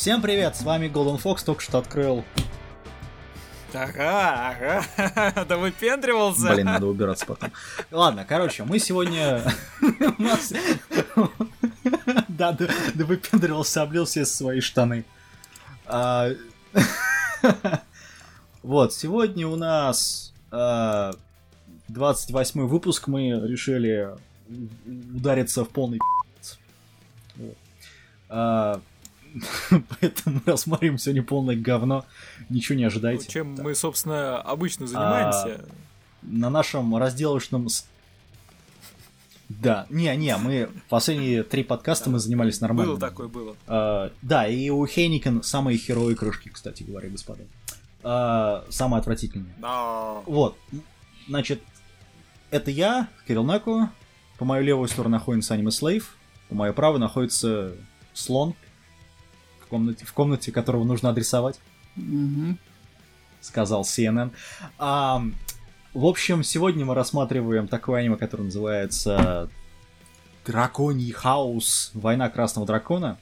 Всем привет, с вами Golden Fox, только что открыл. Ага, ага, да выпендривался. Блин, надо убираться потом. Ладно, короче, мы сегодня... Да, да, да выпендривался, облил все свои штаны. А, вот, сегодня у нас 28 выпуск, мы решили удариться в полный Поэтому рассмотрим сегодня полное говно. Ничего не ожидайте. Ну, чем мы, собственно, обычно занимаемся. А, на нашем разделочном... Да, не-не, мы последние три подкаста мы занимались нормально. Было такое, было. А, да, и у Хейникен самые херовые крышки, кстати говоря, господа. А, самые отвратительные. Да. Вот, значит, это я, Кирилл Наку. По мою левую сторону находится Аниме Слейв. По мою правую находится Слон комнате, в комнате которого нужно адресовать. Угу. Сказал CNN. А, в общем, сегодня мы рассматриваем такое аниме, которое называется Драконий хаос. Война Красного Дракона.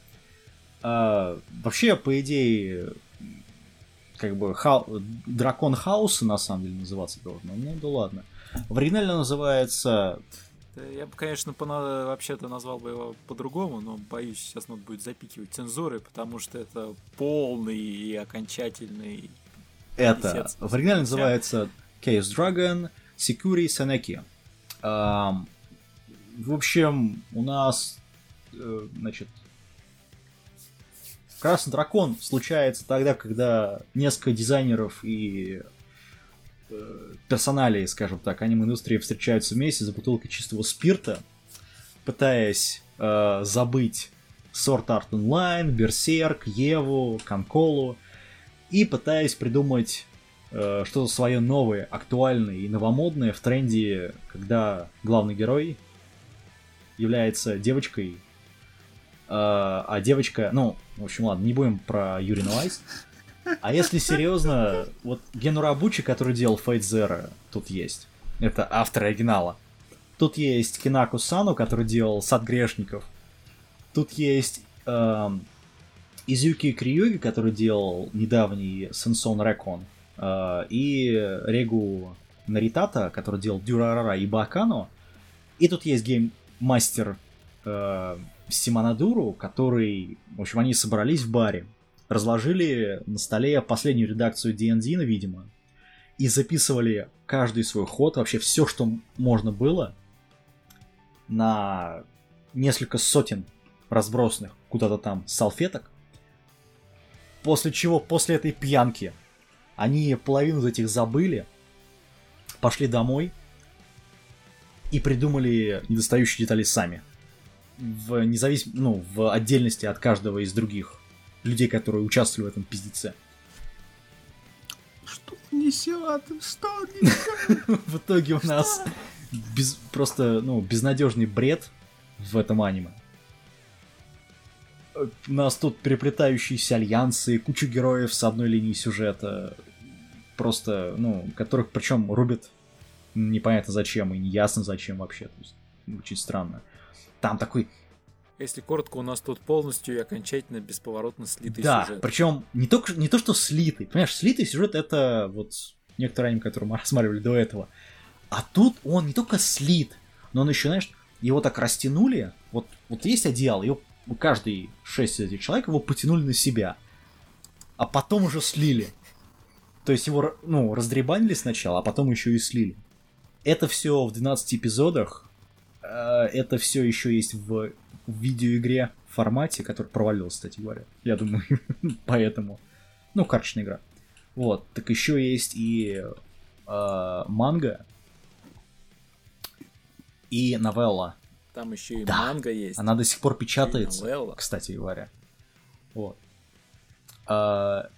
А, вообще, по идее, как бы ха... Дракон Хаоса на самом деле называться должен. Ну да ладно. В оригинале называется я бы, конечно, вообще-то назвал бы его по-другому, но боюсь, сейчас надо будет запикивать цензурой, потому что это полный и окончательный. Это в оригинале называется Chaos Dragon Security Seneki. в общем, у нас, э, значит, Красный дракон случается тогда, когда несколько дизайнеров и Э, персоналии, скажем так, аниме-индустрии встречаются вместе за бутылкой чистого спирта, пытаясь э, забыть Sword Art Online, Берсерк, Еву, Конколу, и пытаясь придумать э, что-то свое новое, актуальное и новомодное в тренде, когда главный герой является девочкой, э, а девочка, ну, в общем, ладно, не будем про Юрий Новайс, а если серьезно, вот Гену Рабучи, который делал Fate Zero, тут есть. Это автор оригинала. Тут есть Кинаку Сану, который делал Сад грешников. Тут есть эм, Изюки Криюги, который делал недавний Сенсон Рекон. Э, и Регу Наритата, который делал Дюрарара и Бакано. И тут есть гейммастер э, Симонадуру, который... В общем, они собрались в баре разложили на столе последнюю редакцию D&D, видимо, и записывали каждый свой ход, вообще все, что можно было, на несколько сотен разбросанных куда-то там салфеток. После чего, после этой пьянки, они половину из этих забыли, пошли домой и придумали недостающие детали сами. В независим... ну, в отдельности от каждого из других людей, которые участвовали в этом пиздеце. Что несет? Что несет? В итоге у нас без, просто, ну, безнадежный бред в этом аниме. у нас тут переплетающиеся альянсы, куча героев с одной линии сюжета, просто, ну, которых причем рубят непонятно зачем и неясно зачем вообще, то есть очень странно. Там такой если коротко, у нас тут полностью и окончательно бесповоротно слитый да, сюжет. причем не, только, не то, что слитый. Понимаешь, слитый сюжет это вот некоторые аниме, которые мы рассматривали до этого. А тут он не только слит, но он еще, знаешь, его так растянули. Вот, вот есть одеяло, его каждый шесть этих человек его потянули на себя. А потом уже слили. То есть его, ну, раздребанили сначала, а потом еще и слили. Это все в 12 эпизодах. Э, это все еще есть в в видеоигре формате, который провалился, кстати говоря. Я думаю, поэтому. Ну, карточная игра. Вот. Так еще есть и э, манга и новелла. Там еще и Да. манга есть. Она до сих пор печатается, новелла. кстати говоря. Вот. А,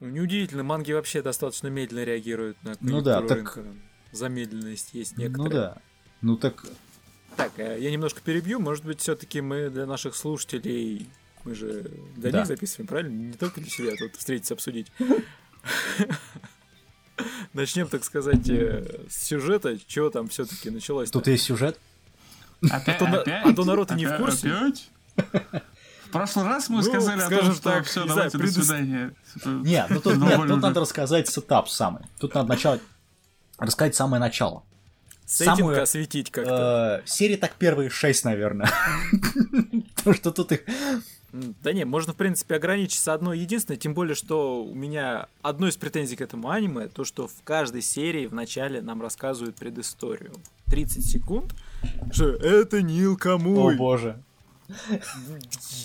Ну, неудивительно, манги вообще достаточно медленно реагируют на Ну да, так- рынка. Замедленность есть ну некоторая. да. Ну так, Так, э, я немножко перебью. Может быть, все-таки мы для наших слушателей... Мы же для Да. них записываем, правильно? Не только для себя тут встретиться, обсудить. Начнем, так сказать, э, с сюжета. Чего там все-таки началось? тут есть сюжет. Опять, то опять? а то народ и не в курсе. Опять? В прошлый раз мы Ну, сказали о том, что так, все, давайте знаю, до свидания. Нет, ну тут, нет, тут надо рассказать setup самый. Тут надо начало рассказать самое начало. Сеттинг самую, осветить как-то. Э, серии так первые шесть, наверное. Потому что тут их... Да не, можно, в принципе, ограничиться одной единственной, тем более, что у меня одной из претензий к этому аниме, то, что в каждой серии в начале нам рассказывают предысторию. 30 секунд, что это Нил О Камуй. боже.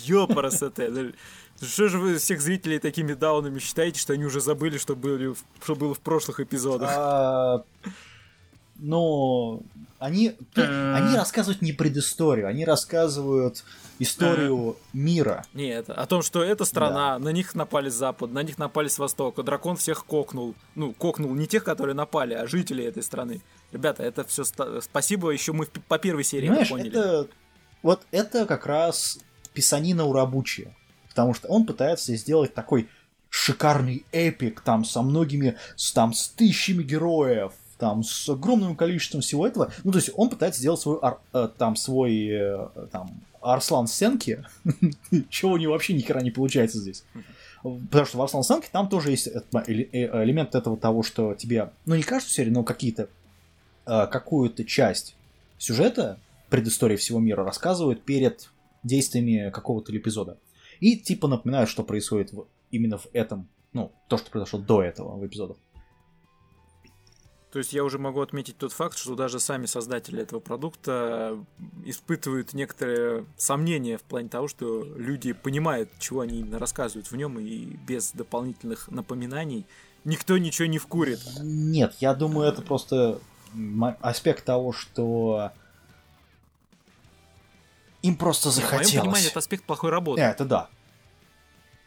Ёпарасоте. Что же вы всех зрителей такими даунами считаете, что они уже забыли, что, были, что было в прошлых эпизодах? Но они, Э. они рассказывают не предысторию, они рассказывают историю мира. Нет, о том, что эта страна, на них напали с запада, на них напали с востока, дракон всех кокнул. Ну, кокнул не тех, которые напали, а жителей этой страны. Ребята, это все спасибо, еще мы по первой серии Понимаешь, поняли. это вот это как раз писанина Урабучи. Потому что он пытается сделать такой шикарный эпик, там, со многими, там, с тысячами героев, там, с огромным количеством всего этого. Ну, то есть он пытается сделать свой, э, там, свой, э, там, Арслан Сенки, чего у него вообще ни хера не получается здесь. Потому что в Арслан Сенке там тоже есть э, элемент этого того, что тебе, ну, не каждую серию, но какие-то, какую-то часть сюжета, предыстории всего мира рассказывают перед действиями какого-то эпизода. И типа напоминают, что происходит в- именно в этом, ну, то, что произошло до этого в эпизодах. То есть я уже могу отметить тот факт, что даже сами создатели этого продукта испытывают некоторые сомнения в плане того, что люди понимают, чего они именно рассказывают в нем, и без дополнительных напоминаний никто ничего не вкурит. Нет, я думаю, это просто аспект того, что им просто В моем захотелось. понимании, это аспект плохой работы. Э, Это да.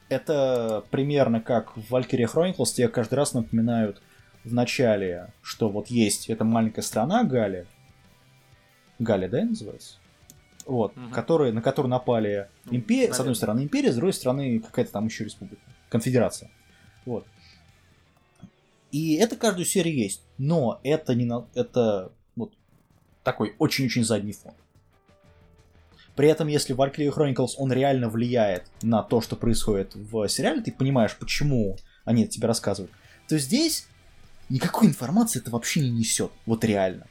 Это примерно как в Valkyrie Chronicles тебе каждый раз напоминают в начале, что вот есть эта маленькая страна Гали. Гали, да, называется? Вот, Мгм. которые, на которую напали Ну, империя, с наверное. одной стороны империя, с другой стороны какая-то там еще республика, конфедерация. Вот. И это каждую серию есть, но это не на... это вот такой очень-очень задний фон. При этом, если Valkyrie Chronicles он реально влияет на то, что происходит в сериале, ты понимаешь, почему они это тебе рассказывают, то здесь никакой информации это вообще не несет. Вот реально.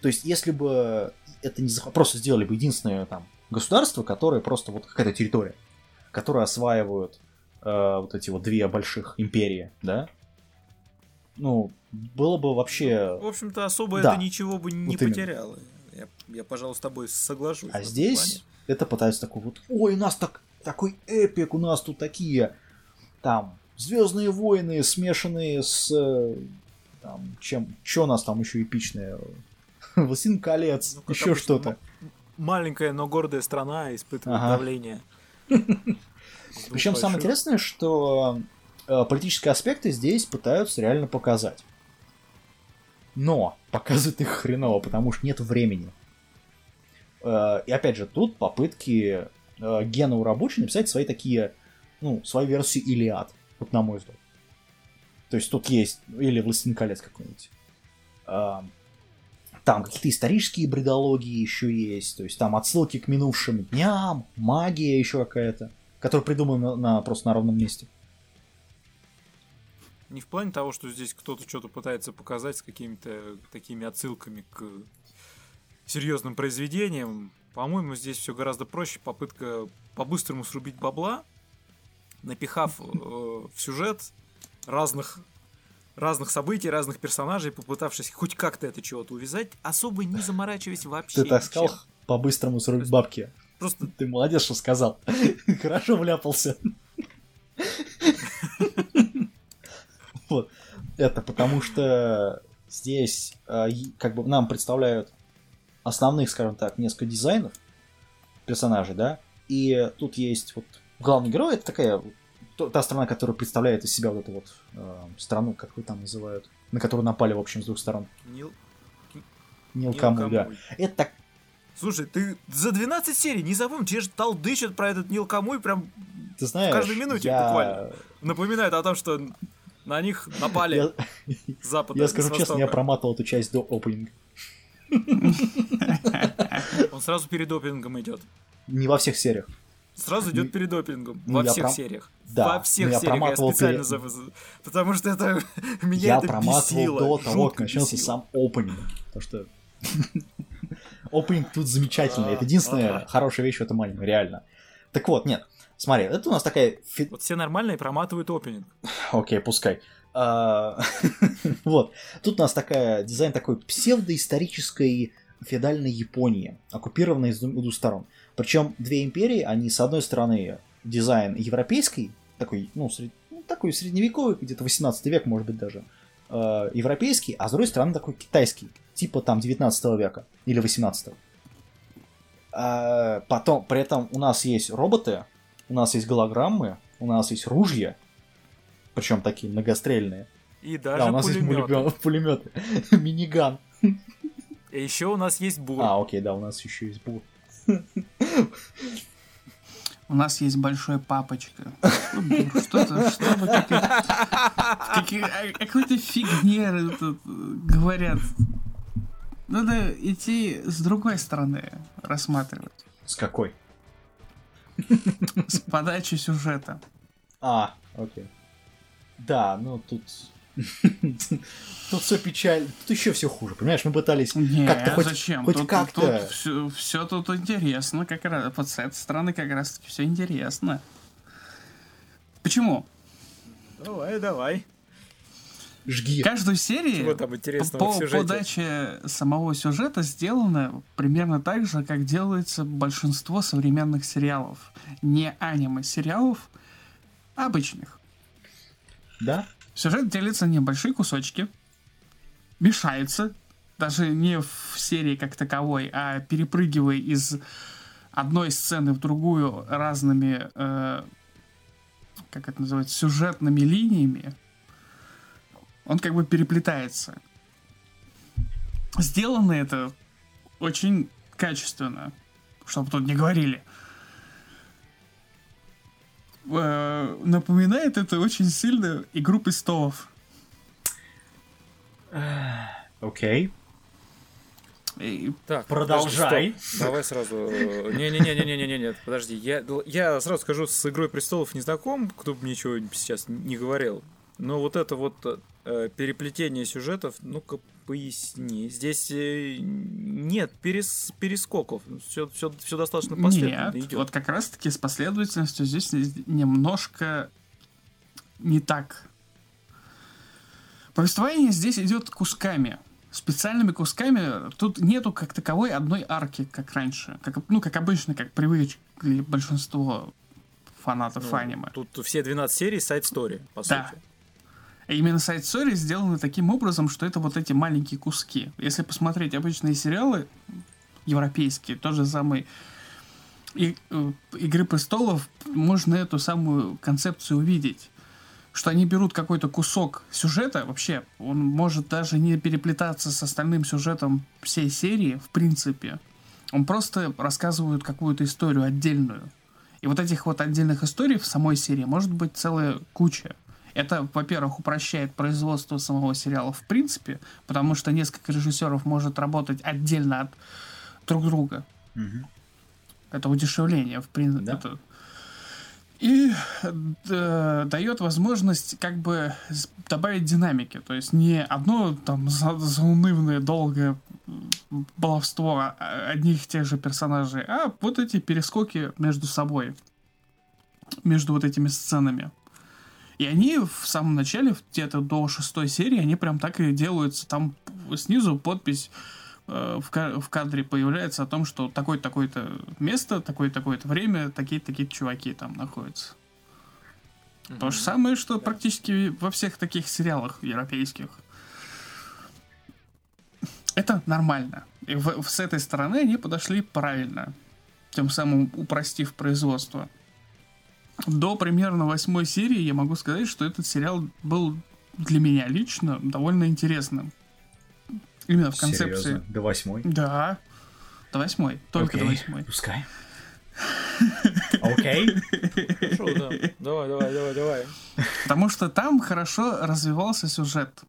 То есть, если бы это не зах- просто сделали бы единственное там государство, которое просто вот какая-то территория, которая осваивают э, вот эти вот две больших империи, да? Ну, было бы вообще... В общем-то, особо Да. это ничего бы не Вот именно. потеряло. Я, я, пожалуй, с тобой соглашусь. А здесь плане. это пытаются такой вот, ой, у нас так, такой эпик, у нас тут такие там Звездные войны, смешанные с э, там, чем, что у нас там еще эпичное? Властелин колец, Ну, еще что-то. Маленькая, но гордая страна испытывает Ага. давление. Причем самое интересное, что э, политические аспекты здесь пытаются реально показать. Но показывают их хреново, потому что нет времени. Э, и опять же, тут попытки э, Гену Рабочий написать свои такие, ну, свою версию Илиад, вот на мой взгляд. То есть тут есть, или Властелин колец какой-нибудь. А, там какие-то исторические бредологии еще есть, то есть там отсылки к минувшим дням, магия еще какая-то, которая придумана на, просто на ровном месте. Не в плане того, что здесь кто-то что-то пытается показать с какими-то такими отсылками к серьезным произведениям. По-моему, здесь все гораздо проще. Попытка по-быстрому срубить бабла, напихав э, в сюжет разных разных событий, разных персонажей, попытавшись хоть как-то это чего-то увязать, особо не заморачиваясь вообще. Ты так сказал, по-быстрому срубить бабки. Просто... Ты молодец, что сказал. Хорошо вляпался. Вот. Это потому что здесь э, как бы нам представляют основных, скажем так, несколько дизайнов персонажей, да, и тут есть вот главный герой, это такая та страна, которая представляет из себя вот эту вот э, страну, как вы там называют, на которую напали, в общем, с двух сторон. Нил... Нил Камуль, да. Это так... Слушай, ты за 12 серий не запомни, тебе же толдычат про этот Нил Камуй прям ты знаешь, в каждой минуте я... буквально. Напоминает о том, что на них напали с запада. Я скажу честно, я проматывал эту часть до опенинга. Он сразу перед опенингом идет. Не во всех сериях. Сразу идет ну, перед опенингом. Ну, во всех пром... сериях. Да, во всех я сериях. Я специально перед... за... Потому что это меня я это проматывал до того, как начался сам опенинг. Потому что опенинг тут замечательный. Это единственная хорошая вещь в этом аниме, реально. Так вот, нет. Смотри, это у нас такая... Вот все нормальные проматывают опенинг. Окей, пускай. А, вот. Тут у нас такая дизайн такой псевдоисторической феодальной Японии, оккупированной с двух сторон. Причем две империи, они с одной стороны дизайн европейский, такой, ну, сред... ну такой средневековый, где-то 18 век, может быть, даже, э, европейский, а с другой стороны такой китайский, типа там 19 века или 18 а, потом, при этом у нас есть роботы, у нас есть голограммы, у нас есть ружья, причем такие многострельные. И даже да, у нас пулеметы. есть пулеметы. Миниган. И еще у нас есть бур. А, окей, да, у нас еще есть бур. У нас есть большой папочка. Что это? Что вы какой-то фигне тут говорят. Надо идти с другой стороны рассматривать. С какой? С подачи сюжета. А, окей. Да, ну тут Тут все печально. Тут еще все хуже, понимаешь? Мы пытались как-то хоть, зачем? хоть тут, как-то... Тут все, все тут интересно, как раз. Вот с этой стороны как раз таки все интересно. Почему? Давай, давай. Жги. Каждую серию Чего там интересного по в сюжете? подаче самого сюжета сделано примерно так же, как делается большинство современных сериалов. Не аниме-сериалов, а обычных. Да? Сюжет делится на небольшие кусочки, мешается, даже не в серии как таковой, а перепрыгивая из одной сцены в другую разными, э, как это называется, сюжетными линиями, он как бы переплетается. Сделано это очень качественно, чтобы тут не говорили. Э, напоминает это очень сильно «Игру престолов». Окей. И Так, Продолжай. подожди. Давай сразу. Не-не-не-не-не-не, нет, подожди. Я, я сразу скажу, с Игрой престолов не знаком, кто бы ничего сейчас не говорил. Но вот это вот э, переплетение сюжетов, ну-ка поясни. Здесь э, нет перес, перескоков. Все, все, все достаточно последовательно Нет, идет. вот как раз-таки с последовательностью здесь немножко не так. Повествование здесь идет кусками. Специальными кусками. Тут нету как таковой одной арки, как раньше. Как, ну, как обычно, как привыкли большинство фанатов Ну, аниме. Тут все 12 серий сайт-стори, по Да. сути. Именно сайт Story сделаны таким образом, что это вот эти маленькие куски. Если посмотреть обычные сериалы европейские, тот же самый и, э, Игры престолов, можно эту самую концепцию увидеть. Что они берут какой-то кусок сюжета, вообще, он может даже не переплетаться с остальным сюжетом всей серии, в принципе. Он просто рассказывает какую-то историю отдельную. И вот этих вот отдельных историй в самой серии может быть целая куча. Это, во-первых, упрощает производство самого сериала в принципе, потому что несколько режиссеров может работать отдельно от друг друга. Мгм. Это удешевление, в принципе. Да. Это... И э, дает возможность как бы добавить динамики. То есть не одно там за- заунывное, долгое баловство а- одних и тех же персонажей, а вот эти перескоки между собой, между вот этими сценами. И они в самом начале, где-то до шестой серии, они прям так и делаются. Там снизу подпись э, в, ка- в кадре появляется о том, что такое-такое-то место, такое-такое-то время, такие-такие чуваки там находятся. То же самое, что практически во всех таких сериалах европейских. Это нормально. И в- с этой стороны они подошли правильно, тем самым упростив производство. До примерно восьмой серии я могу сказать, что этот сериал был для меня лично довольно интересным. Именно в концепции. Серьезно? До восьмой? Да. До восьмой. Только до Окей, восьмой. Пускай. Окей. Хорошо, да. Давай, давай, давай, давай. Потому что там хорошо развивался сюжет.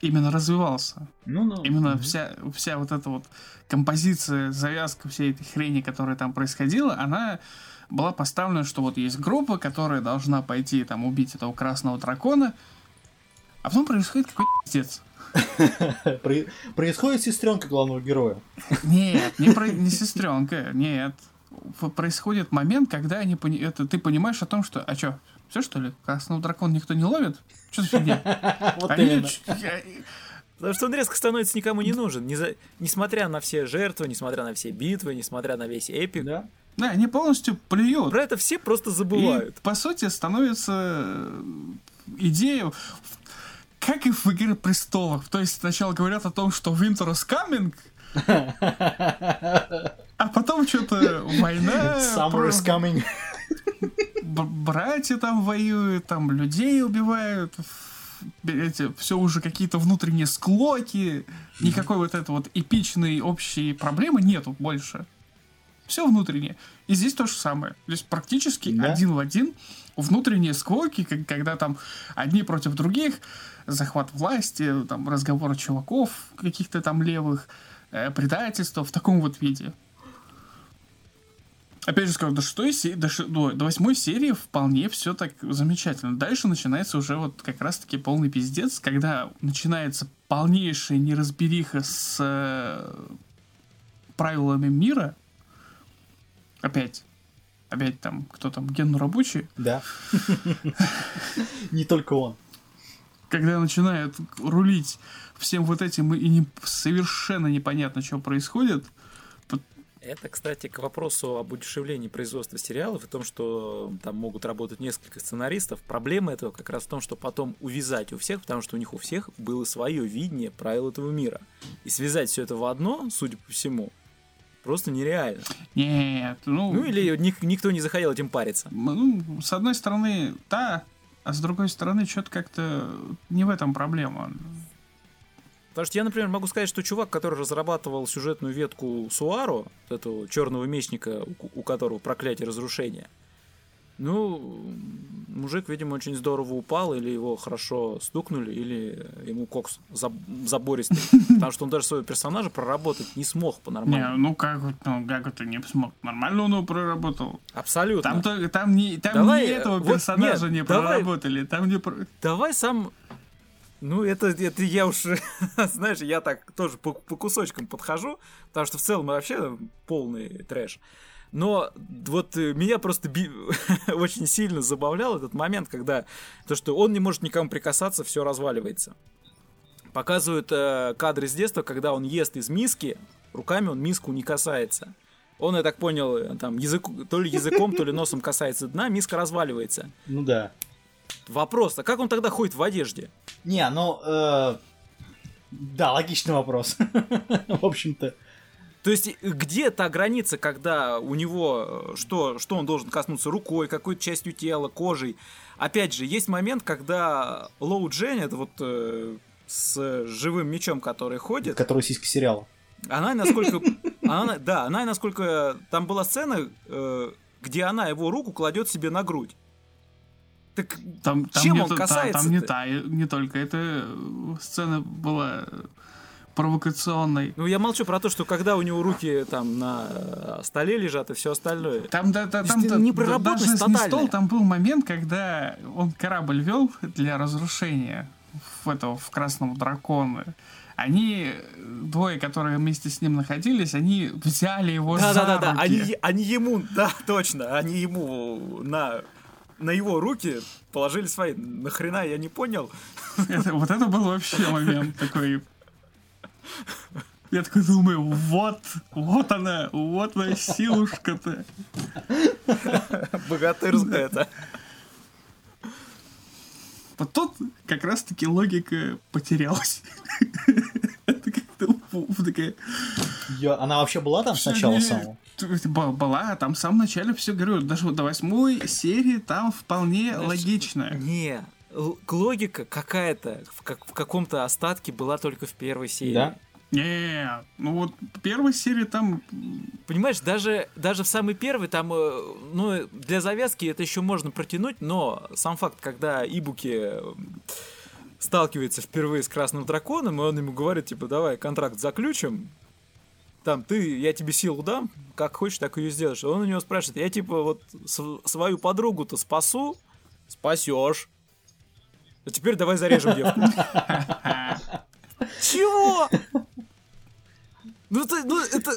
Именно развивался. Ну, ну. Именно вся, вся вот эта вот композиция, завязка всей этой хрени, которая там происходила, она была поставлена, что вот есть группа, которая должна пойти там убить этого красного дракона, а потом происходит какой-то пиздец. Про- Происходит сестренка главного героя. Нет, не, про, не сестренка, нет. Происходит момент, когда они пони- это, ты понимаешь о том, что, а чё, все что ли, красного дракона никто не ловит? Что за фигня? Вот Они Потому что он резко становится никому не нужен. Не за- Несмотря на все жертвы, несмотря на все битвы, несмотря на весь эпик. Да? Да, они полностью плюют. Про это все просто И, забывают. по сути, становится э, идея, как и в «Игре престолов». То есть сначала говорят о том, что Winter is coming, а потом что-то война, Summer is coming. братья там воюют, там людей убивают, эти, все уже какие-то внутренние склоки, никакой вот этой вот эпичной общей проблемы нету больше. Все внутреннее. И здесь то же самое. Здесь практически Да. один в один внутренние склоки, когда там одни против других, захват власти, там разговор чуваков каких-то там левых, э, предательство в таком вот виде. Опять же скажу, до шестой се- до, ши- до, до восьмой серии вполне все так замечательно. Дальше начинается уже вот как раз-таки полный пиздец, когда начинается полнейшая неразбериха с э, правилами мира. Опять. Опять там, кто там, Ген рабочий. Да. Не только он. когда начинают рулить всем вот этим и не- совершенно непонятно, что происходит. Это, кстати, к вопросу об удешевлении производства сериалов и том, что там могут работать несколько сценаристов. Проблема этого как раз в том, что потом увязать у всех, потому что у них у всех было свое видение правил этого мира. И связать все это в одно, судя по всему, просто нереально. Нет, ну, Ну или ник- никто не захотел этим париться. ну, с одной стороны, да, а с другой стороны, что-то как-то не в этом проблема. Потому что я, например, могу сказать, что чувак, который разрабатывал сюжетную ветку Суару, этого черного мечника, у которого проклятие разрушения, ну, мужик, видимо, очень здорово упал, или его хорошо стукнули, или ему кокс заб- забористый. Потому что он даже своего персонажа проработать не смог Не, по-нормальному. ну как ну как это не смог? Нормально он его проработал. Абсолютно. Там, только, там, не, там Давай, не этого вот персонажа нет, не давай. проработали. Там не про- Давай сам... Ну, это, это я уж, знаешь, я так тоже по, по кусочкам подхожу, потому что в целом вообще полный трэш. Но вот э, меня просто би- очень сильно забавлял этот момент, когда то, что он не может никому прикасаться, все разваливается. Показывают э, кадры с детства, когда он ест из миски, руками он миску не касается. Он, я так понял, э, там язык, то ли языком, то ли носом касается дна, миска разваливается. Ну да. Вопрос, а как он тогда ходит в одежде? Не, ну... э, Да, логичный вопрос. В общем-то. То есть э, где та граница, когда у него э, что, что он должен коснуться рукой, какой-то частью тела, кожей? Опять же, есть момент, когда Лоу Джен, это вот э, с живым мечом, который ходит, Который сиськи сериала. она насколько... Она, да, она насколько... Там была сцена, э, где она его руку кладет себе на грудь. Так Там, там чем не он касается? Там не та, не только. Эта э, сцена была провокационной. Ну, я молчу про то, что когда у него руки там на столе лежат и все остальное. Там, да, да, там да, непроработанность если не стол, там был момент, когда он корабль вел для разрушения в этого в красного дракона. Они, двое, которые вместе с ним находились, они взяли его Да, за да, да, да. руки. Они, они ему, да, точно, они ему на, на его руки положили свои. Нахрена, я не понял. Это- вот это был вообще момент такой. Я такой думаю, вот, вот она, вот моя силушка-то. Богатырская это. Вот тут как раз-таки логика потерялась. Это как-то уф, такая... Она вообще была там сначала самого? б- Была, там в самом начале все говорю, даже до восьмой серии там вполне логично. Не, л- логика какая-то в, как, в каком-то остатке была только в первой серии. Да? Не, ну вот первой серии там Понимаешь, даже, даже в самой первой там, э, ну, для завязки это еще можно протянуть, но сам факт, когда Ибуки э, сталкивается впервые с Красным Драконом, и он ему говорит, типа, давай контракт заключим, там, ты, я тебе силу дам, как хочешь, так ее сделаешь. И он у него спрашивает, я, типа, вот св- свою подругу-то спасу? Спасешь. А теперь давай зарежем девку. Чего? Ну, ты, ну, это,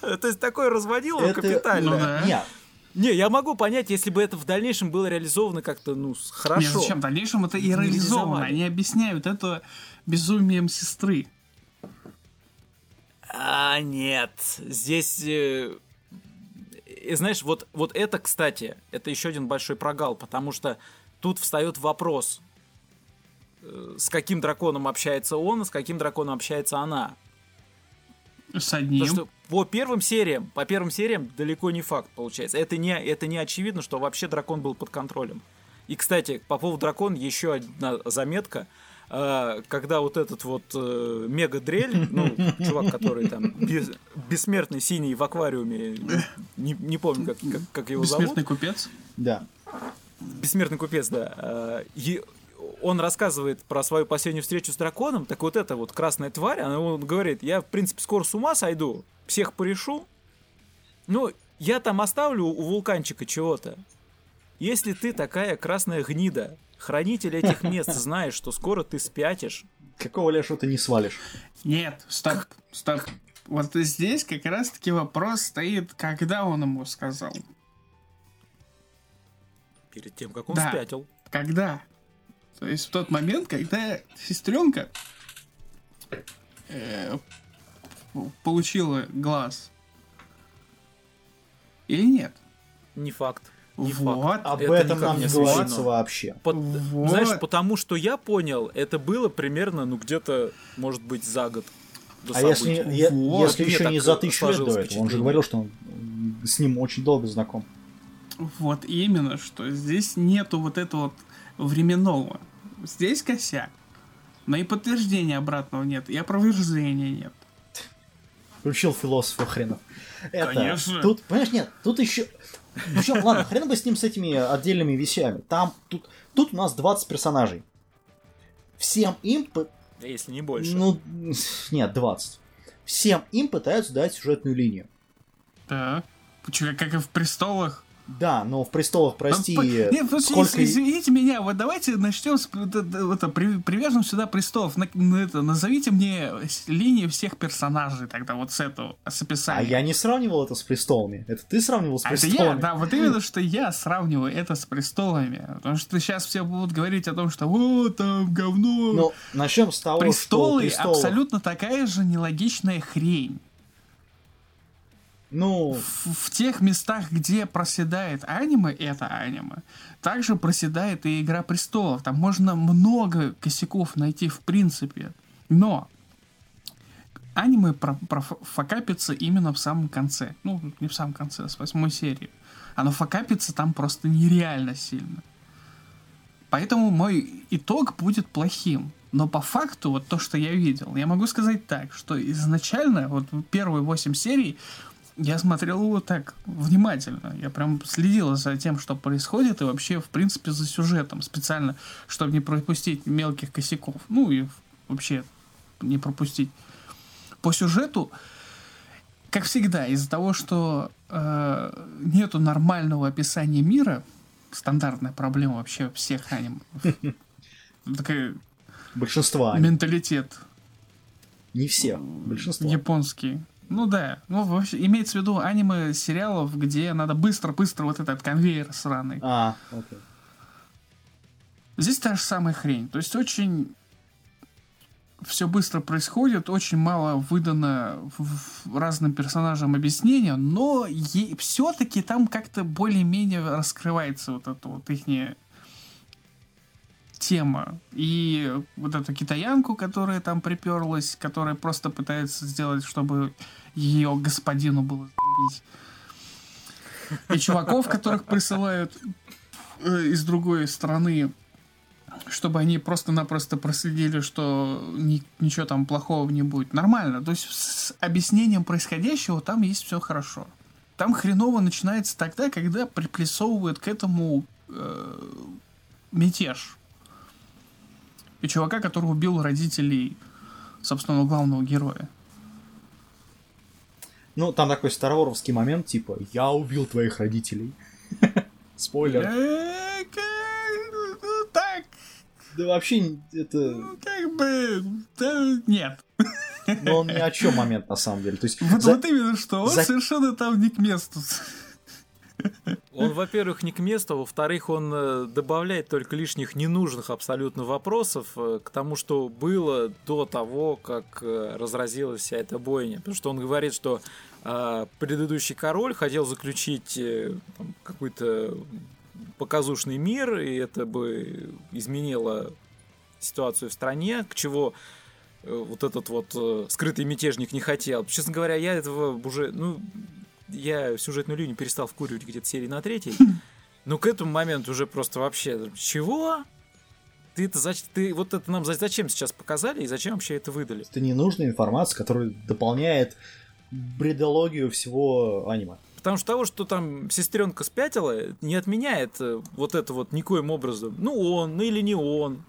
то есть такое разводило Это- капитально. Ну да. Нет, Не, я могу понять, если бы это в дальнейшем было реализовано как-то, ну, с- Не, хорошо. зачем? В дальнейшем это и реализовано. Они объясняют это безумием сестры. А, нет. Здесь... э, знаешь, вот, вот это, кстати, это еще один большой прогал, потому что тут встает вопрос, с каким драконом общается он, а с каким драконом общается она. С одним. Потому что по первым сериям, по первым сериям далеко не факт получается. Это не, это не очевидно, что вообще дракон был под контролем. И, кстати, по поводу дракона еще одна заметка. Э, Когда вот этот вот э, мега-дрель, ну, чувак, который там бес- бессмертный синий в аквариуме, не, не помню, как, как, как его зовут. Бессмертный купец. да. Бессмертный купец, да. и он рассказывает про свою последнюю встречу с драконом, так вот эта вот красная тварь, она он говорит, я, в принципе, скоро с ума сойду, всех порешу, ну, я там оставлю у вулканчика чего-то. Если ты такая красная гнида, хранитель этих мест, знаешь, что скоро ты спятишь, Какого лешего ты не свалишь? Нет, стоп, стоп. Вот здесь как раз-таки вопрос стоит, когда он ему сказал. перед тем, как он Да. спятил. Когда? То есть в тот момент, когда сестренка э, получила глаз. Или нет? Не факт. Не факт. вот. Об Это этом нам не говорится вообще. Пот- Вот. Знаешь, потому что я понял, это было примерно, ну, где-то, может быть, за год до А если, Вот, если мне еще не за тысячу лет до этого? Он же говорил, что он с ним очень долго знаком. Вот именно, что здесь нету вот этого вот временного. Здесь косяк. Но и подтверждения обратного нет, и опровержения нет. Включил философа хренов. Это, Конечно. Тут, понимаешь, нет, тут еще... Причем, ладно, хрен бы с ним, с этими отдельными вещами. Там, тут, тут у нас 20 персонажей. Всем им, Да, Если не больше. ну, нет, 20. Всем им пытаются дать сюжетную линию. Да. Чё, Как и в престолах. Да, но в престолах, прости, по- Нет, просто сколько... из- извините меня, вот давайте начнем с это, при- привяжем сюда престолов. На- это, назовите мне линии всех персонажей тогда вот с этого, с А описания. я не сравнивал это с престолами. Это ты сравнивал с А это престолами. я, да, вот именно, что я сравниваю это с престолами. Потому что сейчас все будут говорить о том, что вот там говно. Ну, начнем с того, Престолы что престолов- абсолютно такая же нелогичная хрень. Ну, В, в тех местах, где проседает аниме, это аниме, также проседает и Игра Престолов. Там можно много косяков найти в принципе. Но аниме про, профокапится именно в самом конце. Ну, не в самом конце, а с восьмой серии. Оно фокапится там просто нереально сильно. Поэтому мой итог будет плохим. Но по факту, вот то, что я видел, я могу сказать так, что изначально, вот первые 8 серий, я смотрел его так внимательно. Я прям следил за тем, что происходит, и вообще, в принципе, за сюжетом специально, чтобы не пропустить мелких косяков. Ну и вообще не пропустить. По сюжету, как всегда, из-за того, что э, нету нормального описания мира, стандартная проблема вообще всех аним. Такая Большинство. менталитет Не все, большинство. японский. Ну да, ну вообще имеется в виду аниме сериалов, где надо быстро-быстро вот этот конвейер сраный. А, окей. Здесь та же самая хрень. То есть очень все быстро происходит, очень мало выдано разным персонажам объяснения, но все-таки там как-то более-менее раскрывается вот эта вот их тема. И вот эту китаянку, которая там приперлась, которая просто пытается сделать, чтобы ее господину было. И чуваков, которых присылают э, из другой страны, чтобы они просто-напросто проследили, что ни- ничего там плохого не будет. Нормально. То есть с объяснением происходящего там есть все хорошо. Там хреново начинается тогда, когда приплесовывают к этому э, мятеж. И чувака, который убил родителей, собственно, главного героя. Ну, там такой староворовский момент, типа, я убил твоих родителей. Спойлер. Э, ну, Так, Да вообще, это... ну, как бы, да, нет. Ну, он ни о чем момент, на самом деле. То есть, Вот, за- вот именно что, он за- совершенно там не к месту. Он, во-первых, не к месту, во-вторых, он э, добавляет только лишних ненужных абсолютно вопросов э, к тому, что было до того, как э, разразилась вся эта бойня. Потому что он говорит, что предыдущий король хотел заключить какой-то показушный мир, и это бы изменило ситуацию в стране, к чего вот этот вот скрытый мятежник не хотел. Честно говоря, я этого уже, ну, я сюжетную линию перестал вкуривать где-то серии на третьей. Но к этому моменту уже просто вообще... Чего? Ты это зач- ты вот это нам за- зачем сейчас показали и зачем вообще это выдали? это ненужная информация, которая дополняет бредологию всего аниме. Потому что того, что там сестренка спятила, не отменяет э, вот это вот никоим образом. Ну он, ну или не он.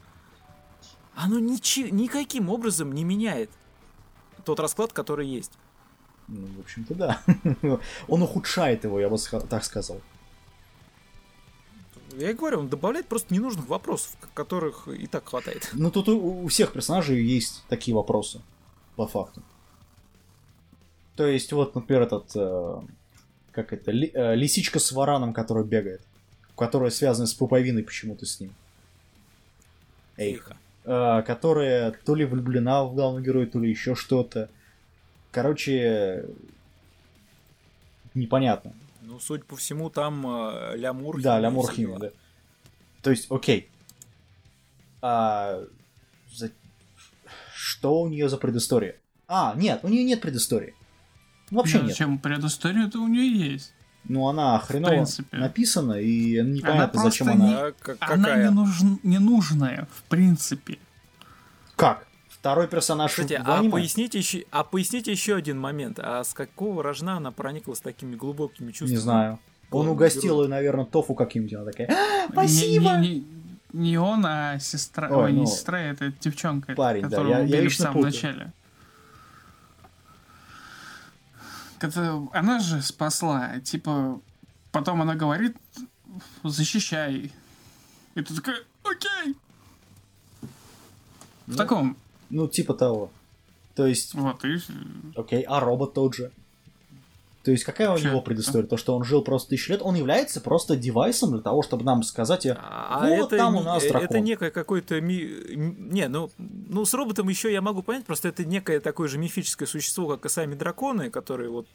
Оно ничи- никаким образом не меняет тот расклад, который есть. Ну, в общем-то, да. Он ухудшает его, я бы так сказал. Я и говорю, он добавляет просто ненужных вопросов, которых и так хватает. Ну, тут у у всех персонажей есть такие вопросы, по факту. То есть, вот, например, этот... э, как это? ли- э, лисичка с вараном, которая бегает. Которая связана с пуповиной почему-то с ним. Эйха. Э, которая то ли влюблена в главного героя, то ли еще что-то. Короче, непонятно. Ну, судя по всему, там э, лямур. Да, Лямур Химия, дела. да. То есть, окей. А, за- Что у нее за предыстория? А, нет, у нее нет предыстории. Ну, Вообще Ну, нет. Зачем предысторию-то у нее есть? Ну, она хреново написана, и непонятно, Она зачем она... не- А как- Она какая? не, нужн- не нужная, в принципе. Как? Второй персонаж Кстати, в а аниме? поясните, еще, а поясните еще один момент. А с какого рожна она проникла с такими глубокими чувствами? Не знаю. Он угостил ее, наверное, тофу каким-нибудь. Она такая, «А, спасибо! Не, не- не- не он, а сестра. Ой, Ой, не ну, сестра, это девчонка, парень, да, которую я- я убили в вечно самом путаю. начале. Когда- Она же спасла, типа, потом она говорит, защищай. И ты такая, окей. В Ну, таком, Ну, типа того. То есть, вот, и окей, а робот тот же. То есть, какая у него предыстория? То, что он жил просто тысячу лет, он является просто девайсом для того, чтобы нам сказать, э, А Вот это, там у нас э, дракон. это некое какое-то... ми- Не, ну, ну, с роботом еще я могу понять, просто это некое такое же мифическое существо, как и сами драконы, которые вот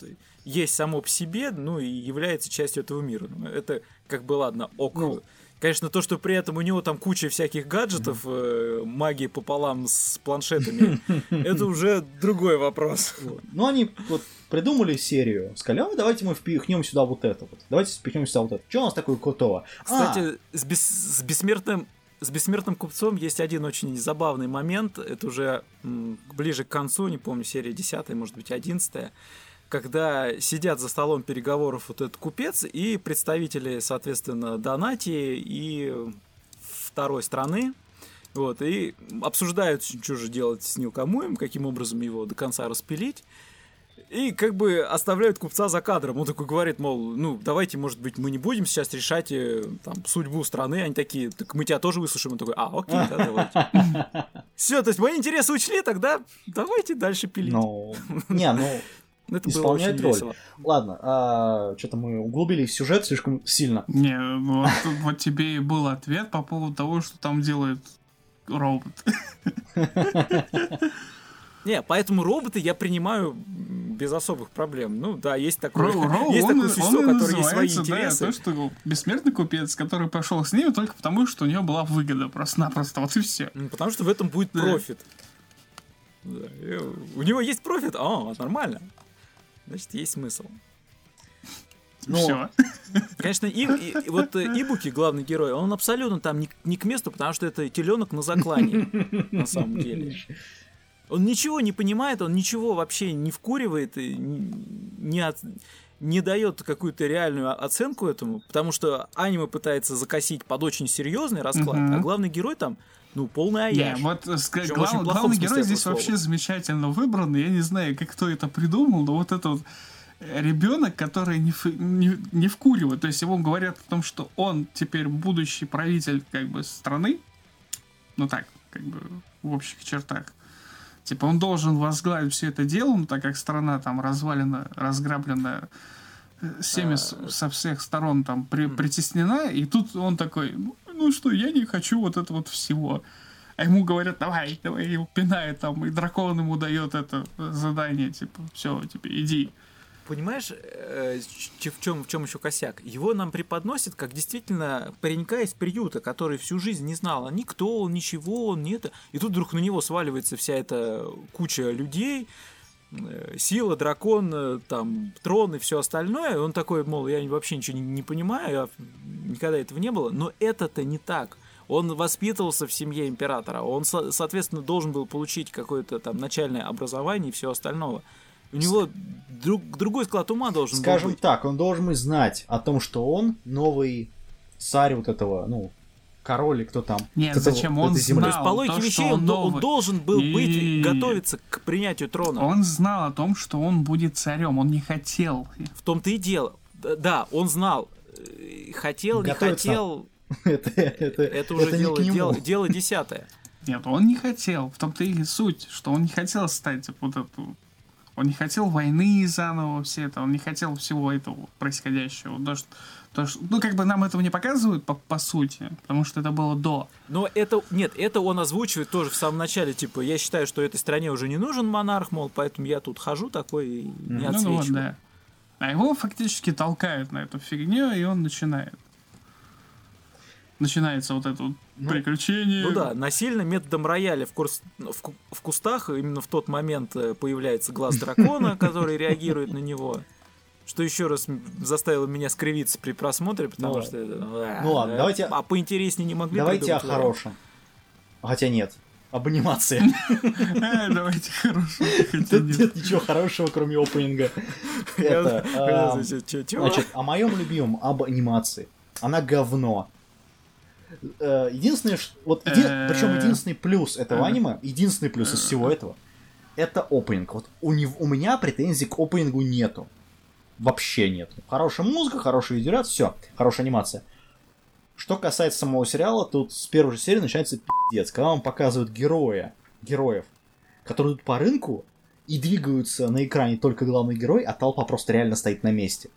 есть само по себе, ну, и является частью этого мира. Ну, Это как бы, ладно, ок. Ну. Конечно, то, что при этом у него там куча всяких гаджетов, э, магии пополам с планшетами, это уже другой вопрос. Вот. Ну, они вот придумали серию, сказали, а давайте мы впихнем сюда вот это вот. Давайте впихнем сюда вот это. Что у нас такое крутого? А, Кстати, с, бес- с бессмертным с бессмертным купцом есть один очень забавный момент. Это уже ближе к концу, не помню, серия 10, может быть, 11. Когда сидят за столом переговоров вот этот купец и представители, соответственно, Донати и второй страны, вот, и обсуждают, что же делать с Нилкамуем, каким образом его до конца распилить. И как бы оставляют купца за кадром. Он такой говорит, мол, ну, давайте, может быть, мы не будем сейчас решать э, там, судьбу страны. Они такие, так мы тебя тоже выслушаем. Он такой, а, окей, да, давайте. Все, то есть мои интересы учли, тогда давайте дальше пилить. Ну, не, ну, Это было очень исполняет роль. весело. Ладно, а, что-то мы углубились в сюжет слишком сильно. Не, ну, вот, вот тебе и был ответ по поводу того, что там делает робот. Не, поэтому роботы я принимаю без особых проблем. Ну да, есть такое, Роу, Роу, есть он, такое существо, он которое есть свои да, интересы. то, что бессмертный купец, который пошел с ними только потому, что у него была выгода просто-напросто, вот и все. М, Потому что в этом будет Да. профит. Да, У него есть профит? А, нормально. Значит, есть смысл. Ну, все. Конечно, и, и- и вот э, Ибуки, главный герой, он абсолютно там не, не к месту, потому что это теленок на заклане, на самом деле. Он ничего не понимает, он ничего вообще не вкуривает, и не от- не дает какую-то реальную оценку этому, потому что аниме пытается закосить под очень серьезный расклад, Мгм. а главный герой там, ну, полный Не, аяж. вот э, Причем глав- главный герой здесь вообще замечательно выбран. Я не знаю, как кто это придумал, но вот это вот ребенок, который не, ф- не, не вкуривает. То есть ему говорят о том, что он теперь будущий правитель как бы страны. Ну так, как бы в общих чертах. Типа он должен возглавить все это дело, ну, так как страна там развалена, разграблена, э, всеми А, со всех сторон там при- притеснена, и тут он такой, ну, ну что, я не хочу вот это вот всего. А ему говорят, давай, давай, его пинает там, и дракон ему дает это э, задание, типа, все, типа, иди. Понимаешь, э, в чем, в чем еще косяк? Его нам преподносят как действительно паренька из приюта, который всю жизнь не знал, а никто он, ничего, он не это. И тут вдруг на него сваливается вся эта куча людей, э, сила, дракон, э, там, трон и все остальное. Он такой, мол, я вообще ничего не, не понимаю, никогда этого не было. Но это-то не так. Он воспитывался в семье императора, он, со- соответственно, должен был получить какое-то там начальное образование и все остальное. У него друг, другой склад ума должен Скажем быть. так, он должен быть знать о том, что он новый царь вот этого, ну, король или кто там. Нет, этого- зачем? Он земли. То есть, по знал логике то, вещей, он он, должен был быть, Не-не-не. готовиться к принятию трона. Он знал о том, что он будет царем, он не хотел. В том-то и дело. Да, он знал. Э, Хотел, не хотел, это, это, это уже дело, десятое. Нет, он не хотел. В том-то и суть, что он не хотел стать вот эту... Он не хотел войны заново, все это. Он не хотел всего этого происходящего. То, что, то, что- ну, как бы нам этого не показывают по, по сути, потому что это было до. Но это, нет, это он озвучивает тоже в самом начале, типа, я считаю, что этой стране уже не нужен монарх, мол, поэтому я тут хожу такой и не Ну, ну вот, да. А его фактически толкают на эту фигню, и он начинает. Начинается вот это вот Ну, приключение. Ну да, насильно методом рояля в, курс, в, ку- в кустах именно в тот момент э, появляется глаз дракона, который реагирует на него. Что еще раз заставило меня скривиться при просмотре, потому Ну, что... это, ну ладно, э, давайте- А поинтереснее не могли Давайте о хорошем. Хотя нет. Об анимации. Э, Давайте хорошего. нет. ничего хорошего, кроме опенинга. Значит, о моем любимом, об анимации. Она говно. Э, Единственное, вот Э. причем единственный плюс этого аниме, единственный плюс из всего этого, это опенинг. Вот у, него, у меня претензий к опенингу нету. Вообще нету. Хорошая музыка, хороший видеоряд, все, хорошая анимация. Что касается самого сериала, тут с первой же серии начинается пиздец, когда вам показывают героя, героев, которые идут по рынку и двигаются на экране только главный герой, а толпа просто реально стоит на месте.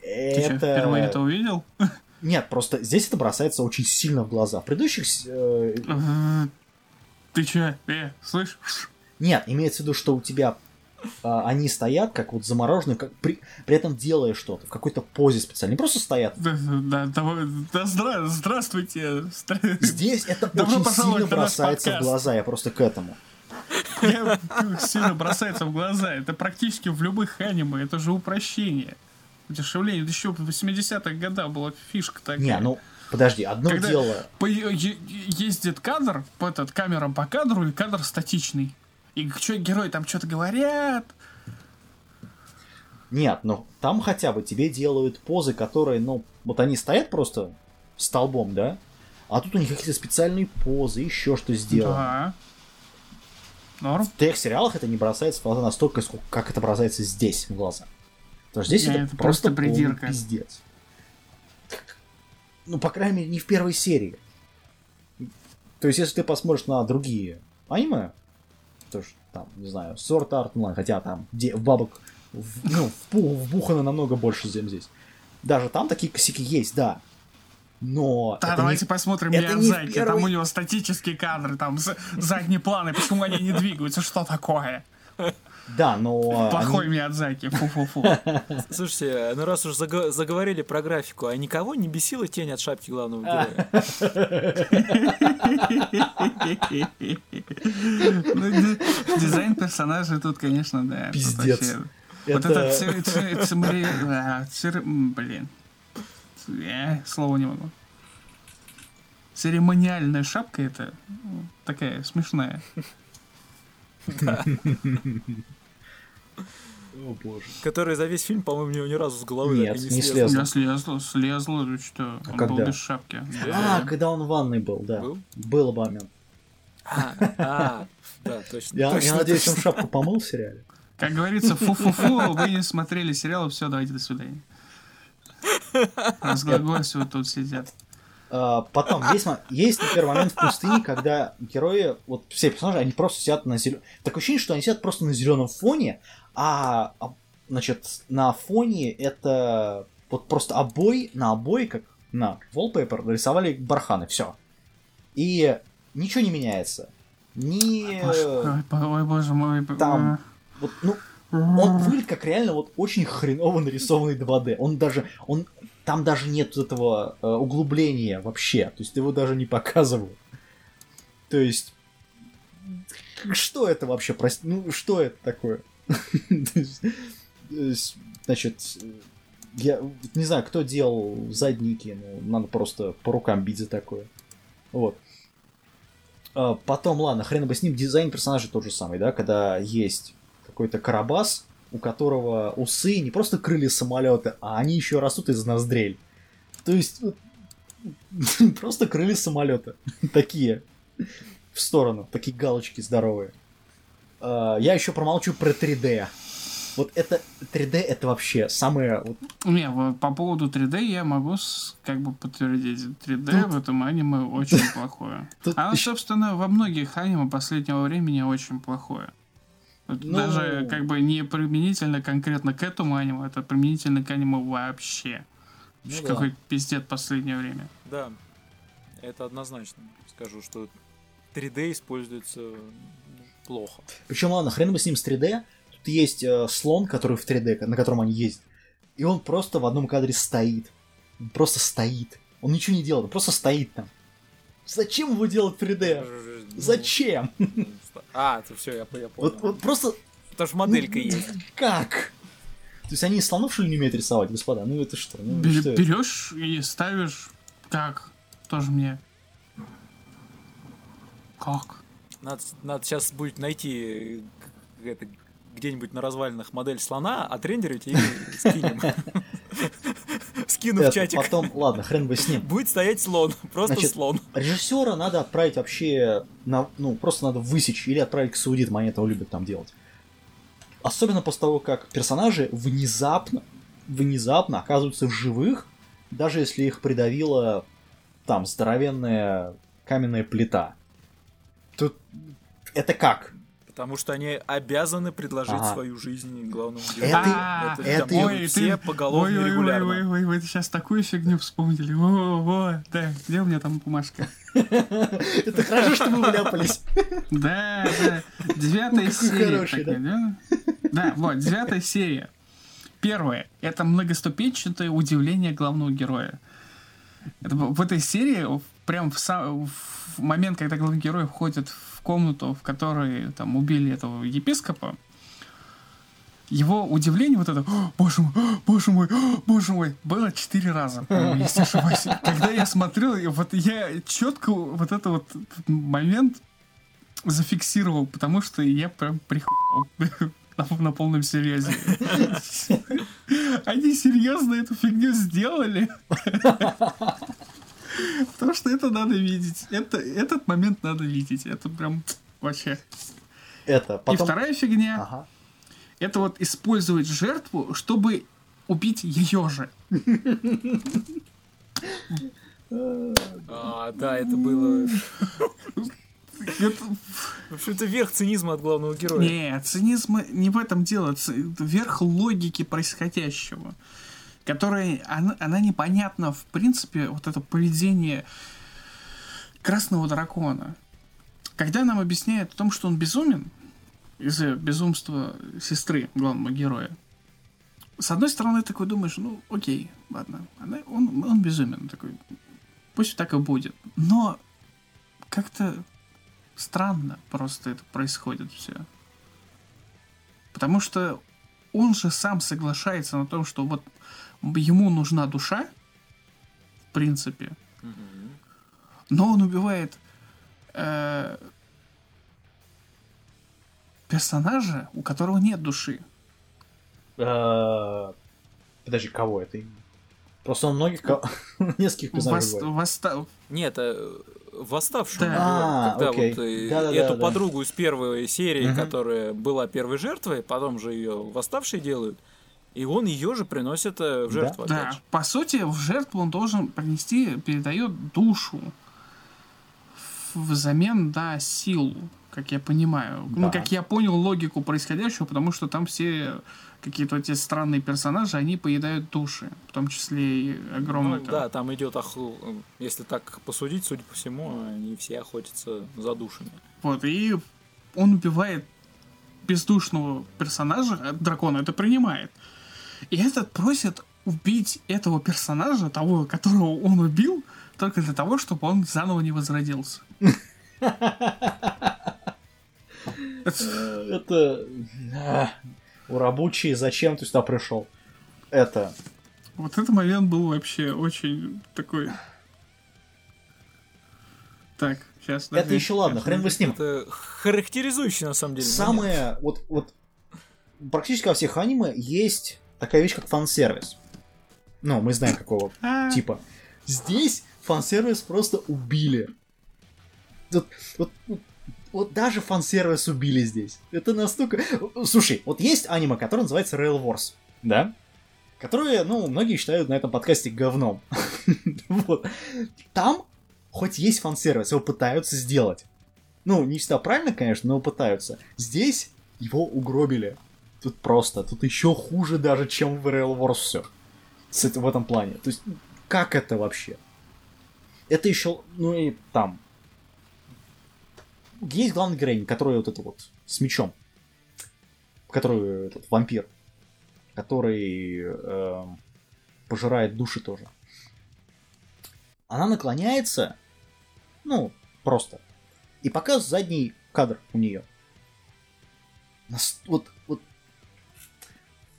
Ты что, впервые это увидел? Нет, просто здесь это бросается очень сильно в глаза. В предыдущих... э, Э, Ты чё? Э, слышь? Нет, имеется в виду, что у тебя а, они стоят как вот замороженные, как при, при этом делая что-то, в какой-то позе специально. Не просто стоят. Да, да, давай- да, здра- здравствуйте. Здра- Здесь это Добро очень сильно бросается в глаза, я просто к этому. Я- Сильно бросается в глаза. Это практически в любых аниме. Это же упрощение. Удешевление. Это еще в 80-х годах была фишка такая. Не, ну, подожди, одно Когда дело... по- ездит кадр, по этот, камера по кадру, и кадр статичный. И чё, герои там что-то говорят, Нет, но там хотя бы тебе делают позы, которые, ну, вот они стоят просто столбом, да? А тут у них какие-то специальные позы, еще что сделано. Да. Норм. В тех сериалах это не бросается в глаза настолько, сколько, как это бросается здесь в глаза. Потому что здесь Не, это, это просто просто придирка. пиздец. Ну, по крайней мере, не в первой серии. То есть, если ты посмотришь на другие аниме, то что там, не знаю, Sword Art Online, хотя там где, в бабок в- ну, вбухано намного больше, чем здесь. Даже там такие косяки есть, да. Но Да, давайте не- посмотрим это не Миядзаки. Там первый- у него статические кадры, там задние планы, почему они не двигаются, что такое? Да, но... Плохой они- Миядзаки, фу-фу-фу. Слушайте, ну раз уж заговорили про графику, а никого не бесила тень от шапки главного героя? Ну, ди- Дизайн персонажей тут, конечно, да. Пиздец. Вот Это- это ци- ци- цимри- а, Блин. Слова не могу. Церемониальная шапка это ну, такая смешная. О боже. Который за весь фильм, по-моему, ни, ни разу с головы Нет, не слез. слез. Я слезла, слезла, ну что, А он когда? был без шапки. А, когда он в ванной был, да. Был? Был момент. А, а, да, точно. Я, надеюсь, точно. он шапку помыл в сериале. Как говорится, фу-фу-фу, вы не смотрели сериал, все, давайте до свидания. Разглагольствуют тут сидят. А, потом, есть, есть, например, момент в пустыне, когда герои, вот все персонажи, они просто сидят на зеленом... Такое ощущение, что они сидят просто на зеленом фоне, а, а, значит, на фоне это вот просто обои, на обои, как на wallpaper, нарисовали барханы, все. И ничего не меняется. Ни... Боже, ой, ой, боже мой. там Вот, ну, он выглядит как реально вот очень хреново нарисованный 2D. Он даже, он, там даже нет этого э, углубления вообще. То есть его даже не показывают. То есть, что это вообще, прости, ну, что это такое? Есть, Значит, я не знаю, кто делал задники, но надо просто по рукам бить за такое. Вот. А, Потом, ладно, хрен бы с ним, дизайн персонажа тот же самый, да, когда есть какой-то карабас, у которого усы не просто крылья самолета, а они еще растут из ноздрей. То есть просто крылья самолета. Такие. В сторону. Такие галочки здоровые. А, Я еще промолчу про 3D. Вот это 3D это вообще самое вот, Не, по поводу 3D я могу с- как бы подтвердить. 3D Тут- в этом аниме очень плохое. Тут Оно, собственно, во многих аниме последнего времени очень плохое. Вот Ну- Даже как бы не применительно конкретно к этому аниме, это применительно к аниме вообще. Ну да. Какой пиздец последнее время. Да, это однозначно. Скажу, что 3D используется плохо. Причем, ладно, хрен бы с ним с 3D. Тут есть э, слон, который в 3D, на котором они ездят. И он просто в одном кадре стоит. Он просто стоит. Он ничего не делает, он просто стоит там. Зачем его делать в 3D? Ну, Зачем? А, это все, я, я понял. Вот, вот просто Потому что моделька ну, есть. Как? То есть они слонов, что ли, не умеют рисовать, господа? Ну это что? Ну, Бер- что это? Берешь и ставишь как? Тоже мне. Как? Надо, надо сейчас будет найти э, это, где-нибудь на развалинах модель слона, отрендерить и скинем. Скину в чатик. Потом, ладно, хрен бы с ним. Будет стоять слон, просто слон. Режиссера надо отправить вообще ну, просто надо высечь или отправить к саудитам, они этого любят там делать. Особенно после того, как персонажи внезапно, внезапно оказываются в живых, даже если их придавила там здоровенная каменная плита. Тут это как? Потому что они обязаны предложить Ага. свою жизнь главному герою. Это- ой, все ты- поголовно ой, регулярно. Ой, ой, ой, вы сейчас такую фигню вспомнили. О, о, да, где у меня там бумажка? Это хорошо, что мы вляпались. Да, да. Девятая Какой серия. да? Вот, девятая серия. Первое. Это многоступенчатое удивление главного героя. Это в этой серии, прям в, сам, в момент, когда главный герой входит в комнату, в которой там убили этого епископа, его удивление вот это, «О, боже мой, боже мой, боже мой, было четыре раза, если ошибаюсь. Когда я смотрел, вот я четко вот этот вот момент зафиксировал, потому что я прям прихуел на полном серьезе. Они серьезно эту фигню сделали? Потому что это надо видеть. Это, этот момент надо видеть. Это прям вообще. Это потом... И вторая фигня. Ага. Это вот использовать жертву, чтобы убить ее же. А, да, это было... Это- В общем-то, верх цинизма от главного героя. Не, цинизм не в этом дело. Верх логики происходящего. Которая, она, она непонятна, в принципе, вот это поведение красного дракона. Когда нам объясняют о том, что он безумен, из-за безумства сестры главного героя, с одной стороны, такой думаешь, ну, окей, ладно, она- он, он безумен, такой, пусть так и будет. Но как-то странно просто это происходит все. Потому что он же сам соглашается на том, что вот ему нужна душа, в принципе, но он убивает э, персонажа, у которого нет души. Э, Подожди, кого это? Просто он многих, ко- нескольких персонажей Вос- бывает. восста- Нет, э, восставшего Да. А, когда вот э, эту подругу из первой серии, которая была первой жертвой, потом же ее восставшие делают, и он ее же приносит э, в Да? жертву Да, же. по сути, в жертву он должен принести, передает душу взамен на силу, как я понимаю. Ну, Да. как я понял логику происходящего, потому что там все какие-то эти странные персонажи, они поедают души, в том числе и огромное. Ну, там- да, там идет, оху- э, если так посудить, судя по всему, они все охотятся за душами. Вот, и он убивает бездушного персонажа, а дракона это принимает. И этот просит убить этого персонажа, того, которого он убил, только для того, чтобы он заново не возродился. Это- а, У рабочий зачем ты сюда пришел? Это... Вот этот момент был вообще очень такой... Так, сейчас. Это еще ладно, хрен бы с ним. Это характеризующий, на самом деле. Самое... Вот, вот практически во всех аниме есть такая вещь, как фан-сервис. Ну, мы знаем какого А, типа. Здесь фан-сервис просто убили. Вот, вот, вот, вот даже фан-сервис убили здесь. Это настолько... Слушай, вот есть аниме, которое называется Rail Wars, да? Которое, ну, многие считают на этом подкасте говном. Вот. Там хоть есть фан-сервис, его пытаются сделать. Ну, не всегда правильно, конечно, но пытаются. Здесь его угробили. Тут просто, тут еще хуже даже, чем в Rail Wars все. В этом плане. То есть, как это вообще? Это еще, ну и там. Есть главный героинь, который вот это вот с мечом. Который этот вампир. Который эм, пожирает души тоже. Она наклоняется, ну, просто. И показывает задний кадр у нее. Вот, вот,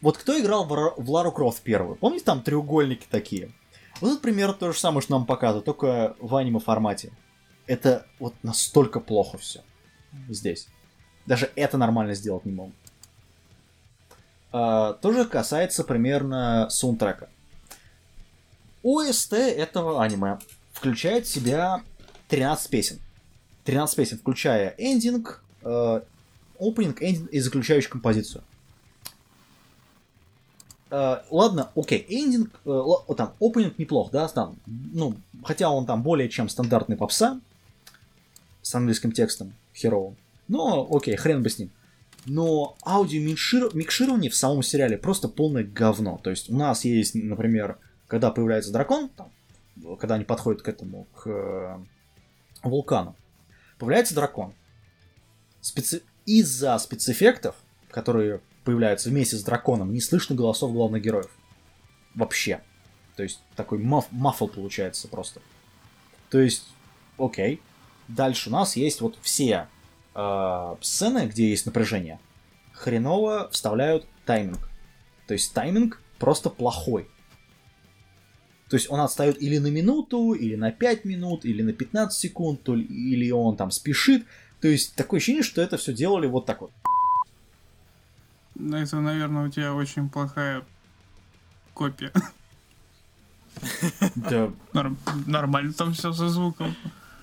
вот кто играл в, Лару Крофт первую? Помните, там треугольники такие? Вот это примерно то же самое, что нам показывают, только в аниме формате. Это вот настолько плохо все здесь. Даже это нормально сделать не могут. А, тоже касается примерно саундтрека. ОСТ этого аниме включает в себя 13 песен. 13 песен, включая эндинг, э, опенинг, эндинг и заключающую композицию. Э, ладно, окей, эндинг, э, там, опенинг неплох, да, там, ну, хотя он там более чем стандартный попса с английским текстом херовым. Но, окей, хрен бы с ним. Но аудио микширование в самом сериале просто полное говно. То есть у нас есть, например, когда появляется дракон, там, когда они подходят к этому, к э, вулкану, появляется дракон. Специ- Из-за спецэффектов, которые появляются вместе с драконом, не слышно голосов главных героев. Вообще. То есть такой маф- маффл получается просто. То есть, окей. Дальше у нас есть вот все э, сцены, где есть напряжение. Хреново вставляют тайминг. То есть тайминг просто плохой. То есть он отстает или на минуту, или на 5 минут, или на 15 секунд, то ли- или он там спешит. То есть такое ощущение, что это все делали вот так вот. Это, наверное, у тебя очень плохая копия. Да, Норм- Нормально там все со звуком.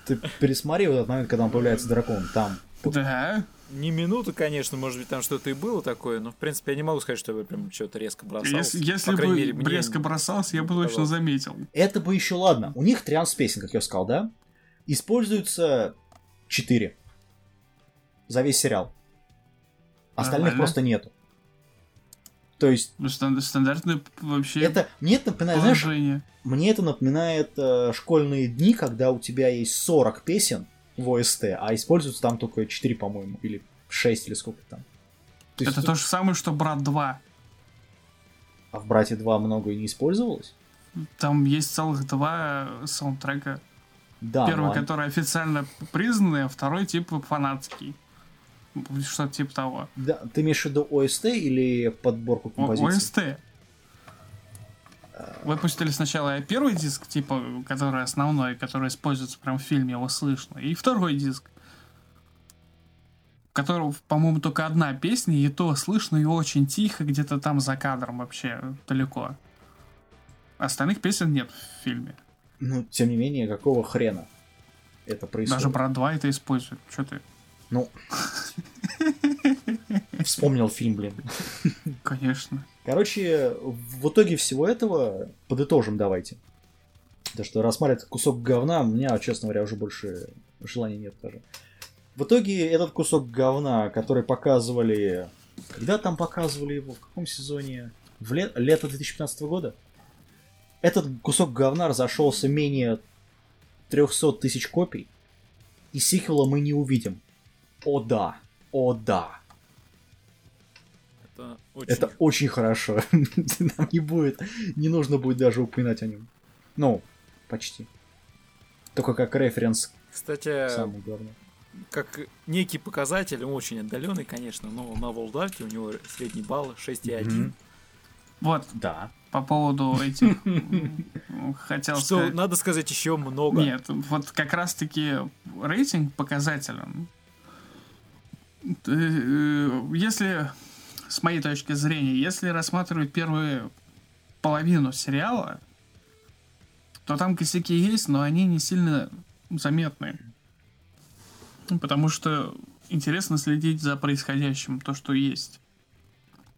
ты пересмотри вот этот момент, когда он появляется дракон. Там Да. Не минуты, конечно, может быть, там что-то и было такое, но, в принципе, я не могу сказать, что я прям что-то резко бросался. Если, если По крайней бы мере, мне не бросался, я бы точно заметил. Это бы еще ладно. У них трианс песен, как я сказал, да? Используются 4 за весь сериал. Остальных Нормально. просто нету. То есть, Ну, стан- стандартное вообще это мне это напоминает, знаешь, положение. мне это напоминает э, школьные дни, когда у тебя есть 40 песен в ОСТ, а используются там только 4, по-моему, или 6, или сколько там. То Это то же самое, что Брат 2. А в Брате 2 много и не использовалось? Там есть целых два саундтрека. Да, Первый, ладно. который официально признанный, а второй типа фанатский. Что-то типа того. Да, ты имеешь в виду ОСТ или подборку композиций? ОСТ. Выпустили сначала первый диск, типа, который основной, который используется прям в фильме, его слышно. И второй диск, в котором, по-моему, только одна песня, и то слышно ее очень тихо, где-то там за кадром вообще далеко. Остальных песен нет в фильме. Ну, тем не менее, какого хрена это происходит? Даже Брат 2 это использует. Что ты? Ну, вспомнил фильм, блин. Конечно. Короче, в итоге всего этого подытожим давайте. Потому что рассматривать кусок говна, у меня, честно говоря, уже больше желания нет даже. В итоге этот кусок говна, который показывали... Когда там показывали его? В каком сезоне? В ле- лето 2015 года? Этот кусок говна разошелся менее 300 тысяч копий, и сиквела мы не увидим. О да, о да. Это очень... Это очень хорошо. Нам не будет, не нужно будет даже упоминать о нем. Ну, почти. Только как референс Кстати, к самому главному. как некий показатель, он очень отдаленный, конечно, но на Волдарке у него средний балл 6,1. Мгм. Вот, Да. по поводу этих... Хотел Что сказать... надо сказать еще много. Нет, вот как раз-таки рейтинг показателен. Э, Если, с моей точки зрения, если рассматривать первую половину сериала, то там косяки есть, но они не сильно заметны. Потому что интересно следить за происходящим, то, что есть.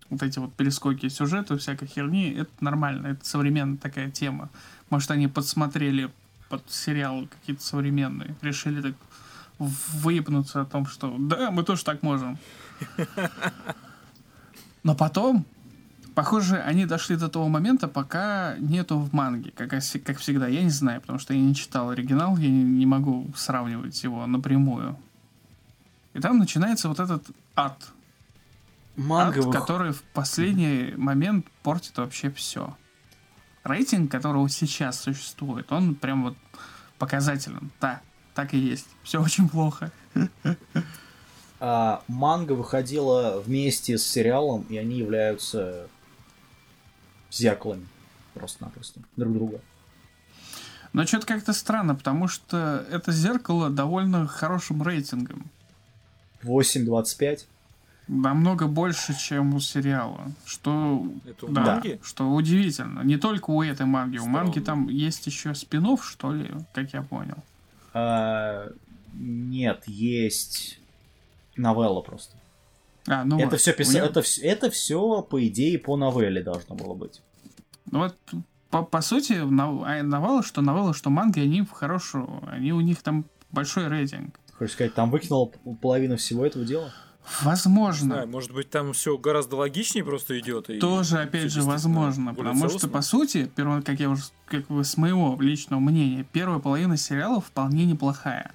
Вот эти вот перескоки сюжета, всякой херни, это нормально, это современная такая тема. Может, они подсмотрели под сериалы какие-то современные, решили так выебнуться о том, что да, мы тоже так можем. Но потом, похоже, они дошли до того момента, пока нету в манге, как, как всегда. Я не знаю, потому что я не читал оригинал, я не, не могу сравнивать его напрямую. И там начинается вот этот ад, Манга ад, который в последний момент портит вообще все. Рейтинг, которого сейчас существует, он прям вот показателен. Да, так и есть. Все очень плохо. а, манга выходила вместе с сериалом, и они являются зеркалами просто-напросто друг друга. Но что-то как-то странно, потому что это зеркало довольно хорошим рейтингом. 8.25. Намного больше, чем у сериала. Что, Это у да, манги? что удивительно. Не только у этой манги. У Странно. манги там есть еще спин что ли, как я понял. А, нет, есть новелла просто. А, ну это вот, все у писа... неё- это, вс- это все по идее по новелле должно было быть. Ну вот, по, по сути, а, новелла, что новелла, что манги, они в хорошую, они у них там большой рейтинг. Хочешь сказать, там выкинул п- половину всего этого дела? Возможно. знаю, может быть, там все гораздо логичнее просто идет. и Тоже, всё опять же, возможно. Потому что, целостно. по сути, перво- как я уже, как бы с моего личного мнения, первая половина сериала вполне неплохая.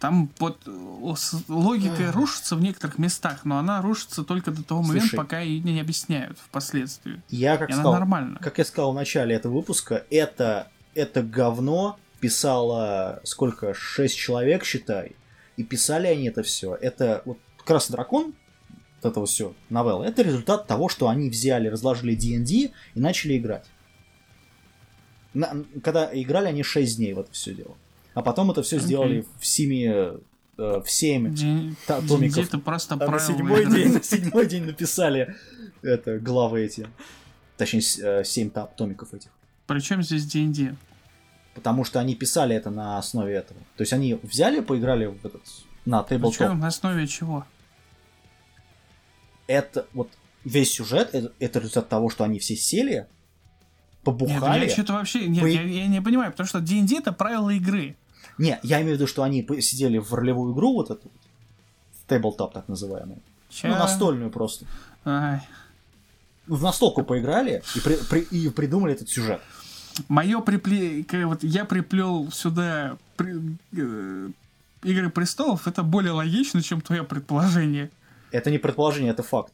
Там вот э, логика рушится в некоторых местах, но она рушится только до того момента, Слушай. пока ее не объясняют впоследствии. Я как И она сказал, нормально. как я сказал в начале этого выпуска, это, это говно писало сколько? Шесть человек, считай. И писали они это все. Это вот Красный дракон, вот это вот все, новелла, это результат того, что они взяли, разложили D&D и начали играть. На- когда играли они 6 дней в это все дело. А потом это все Окей. сделали в 7, э, в 7 День- томиков. это просто А на седьмой день на седьмой день написали это, главы эти. Точнее, 7 томиков этих. Причем здесь D&D? Потому что они писали это на основе этого. То есть они взяли, поиграли в этот на Tabletop. Причем на основе чего? Это вот весь сюжет, это, это результат того, что они все сели, побухали. Нет, я что-то вообще... Нет, по... я, я не понимаю, потому что D&D это правила игры. Не, я имею в виду, что они сидели в ролевую игру, вот эту, Tabletop так называемую. Ча... Ну, настольную просто. Ай. В настолку поиграли и, при, при, и придумали этот сюжет. Мое припле... Вот я приплел сюда при... Э, Игры престолов, это более логично, чем твое предположение. Это не предположение, это факт.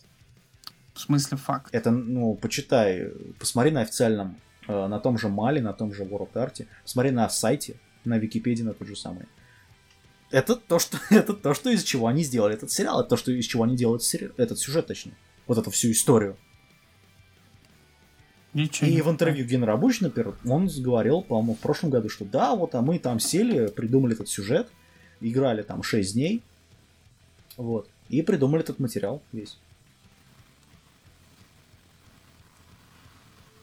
В смысле факт? Это, ну, почитай, посмотри на официальном, э, на том же Мали, на том же World Art, посмотри на сайте, на Википедии на тот же самый. Это то, что, это то, что из чего они сделали этот сериал, это то, что из чего они делают сери... этот сюжет, точнее. Вот эту всю историю. Ничего и в интервью Генера Буч, например, он говорил, по-моему, в прошлом году, что да, вот, а мы там сели, придумали этот сюжет, играли там 6 дней, вот, и придумали этот материал весь.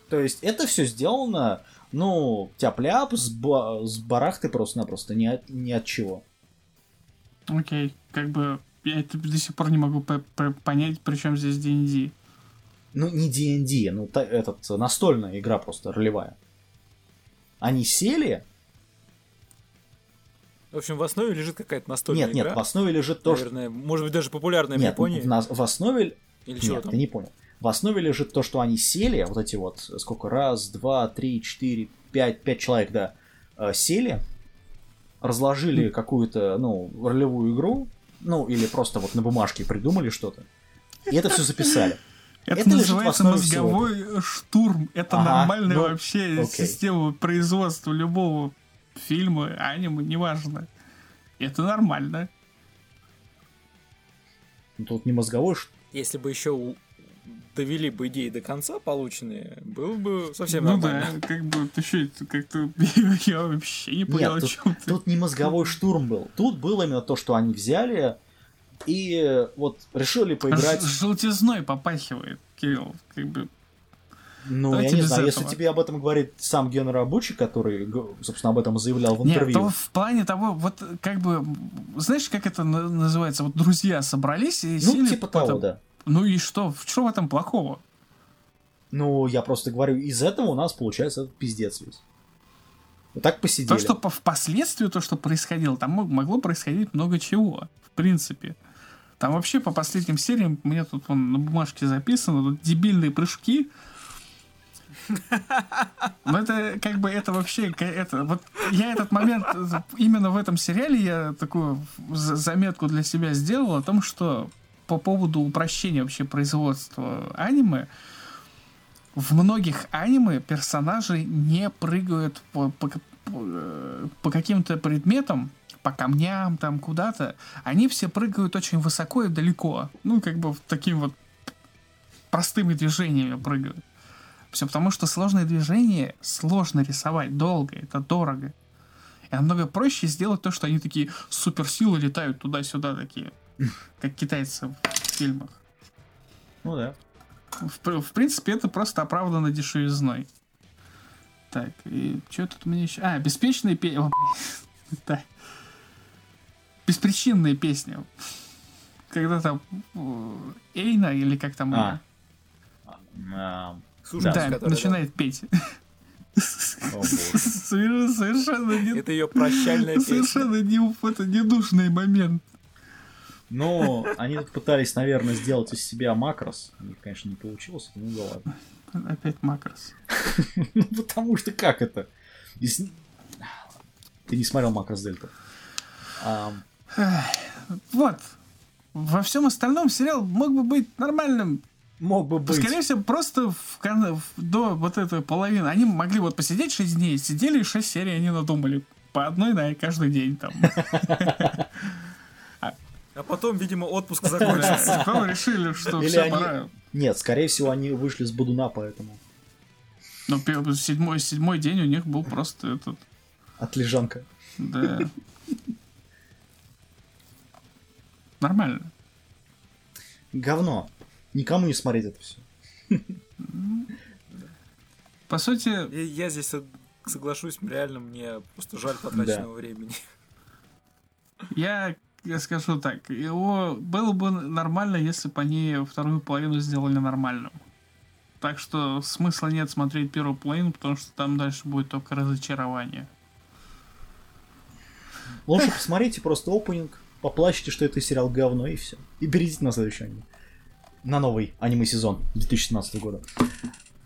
То есть это все сделано, ну, тяп-ляп, с, ба- с барахты просто-напросто, ни от, ни от чего. Окей, как бы я это до сих пор не могу понять, при чем здесь D&D. Ну, не D&D, ну, та- этот, настольная игра просто ролевая. Они сели, в общем, в основе лежит какая-то настольная нет, игра. Нет, в основе лежит то, Наверное, что... может быть, даже популярная нет, в Японии. В, в основе... Или нет, ты не понял. В основе лежит то, что они сели, вот эти вот, сколько, раз, два, три, четыре, пять, пять человек, да, э, сели, разложили какую-то, ну, ролевую игру, ну, или просто вот на бумажке придумали что-то, и это все записали. Это, это называется мозговой всего. штурм. Это ага, нормальная ну, вообще окей. система производства любого фильмы, аниме, неважно. Это нормально. Ну, тут не мозговой что Если бы еще довели бы идеи до конца полученные, было бы совсем ну нормально. Ну да, как бы ты что, это как-то я вообще не понял, Нет, о чем тут, ты. Тут не мозговой штурм был. Тут было именно то, что они взяли и вот решили поиграть. Ж- желтизной попахивает, Кирилл. Как бы ну, Давайте я не знаю, этого. если тебе об этом говорит сам Ген Рабучий, который, собственно, об этом заявлял в интервью. Нет, то в плане того, вот как бы, знаешь, как это называется, вот друзья собрались и Ну, сели типа того, да. Ну и что? В чем в этом плохого? Ну, я просто говорю, из этого у нас получается этот пиздец весь. Вот так посидели. То, что впоследствии, то, что происходило, там могло происходить много чего, в принципе. Там вообще по последним сериям, у меня тут вон, на бумажке записано, тут дебильные прыжки, ну, это как бы это вообще это вот я этот момент именно в этом сериале я такую заметку для себя сделал о том, что по поводу упрощения вообще производства аниме в многих аниме персонажи не прыгают по, по, по, по каким-то предметам, по камням, там куда-то. Они все прыгают очень высоко и далеко. Ну, как бы таким вот простыми движениями прыгают. Все потому, что сложные движения сложно рисовать, долго, это дорого. И намного проще сделать то, что они такие суперсилы летают туда-сюда такие, как китайцы в фильмах. Ну да. В, в принципе, это просто оправдано дешевизной. Так, и что тут меня еще... А, беспечные песни. Да. Беспричинные песни. Когда там э, Эйна или как там а. Слушай, да, который, начинает да. петь. Совершенно не... Это ее прощальная песня. Совершенно не, это недушный момент. Ну, они тут пытались, наверное, сделать из себя макрос. У них, конечно, не получилось, ну да ладно. Опять макрос. ну, потому что как это? Ты не смотрел макрос Дельта. Вот. Во всем остальном сериал мог бы быть нормальным мог бы быть. Скорее всего, просто в, в, до вот этой половины. Они могли вот посидеть 6 дней, сидели и 6 серий они надумали. По одной на каждый день там. А потом, видимо, отпуск закончился. Потом решили, что все, пора. Нет, скорее всего, они вышли с Будуна, поэтому. Ну, седьмой, седьмой день у них был просто этот... Отлежанка. Да. Нормально. Говно никому не смотреть это все. По сути... Я здесь соглашусь, реально мне просто жаль потраченного времени. Я, я скажу так, его было бы нормально, если бы они вторую половину сделали нормальным. Так что смысла нет смотреть первую половину, потому что там дальше будет только разочарование. Лучше посмотрите просто опенинг, поплачьте, что это сериал говно, и все. И перейдите на следующий аниме на новый аниме-сезон 2017 года.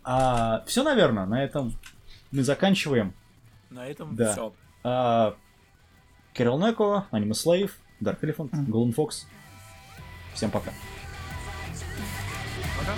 А, все, наверное, на этом мы заканчиваем. На этом да. все. А, Кирилл Неко, Аниме Слейв, Дарк Элефант, Голден Фокс. Всем пока. Пока.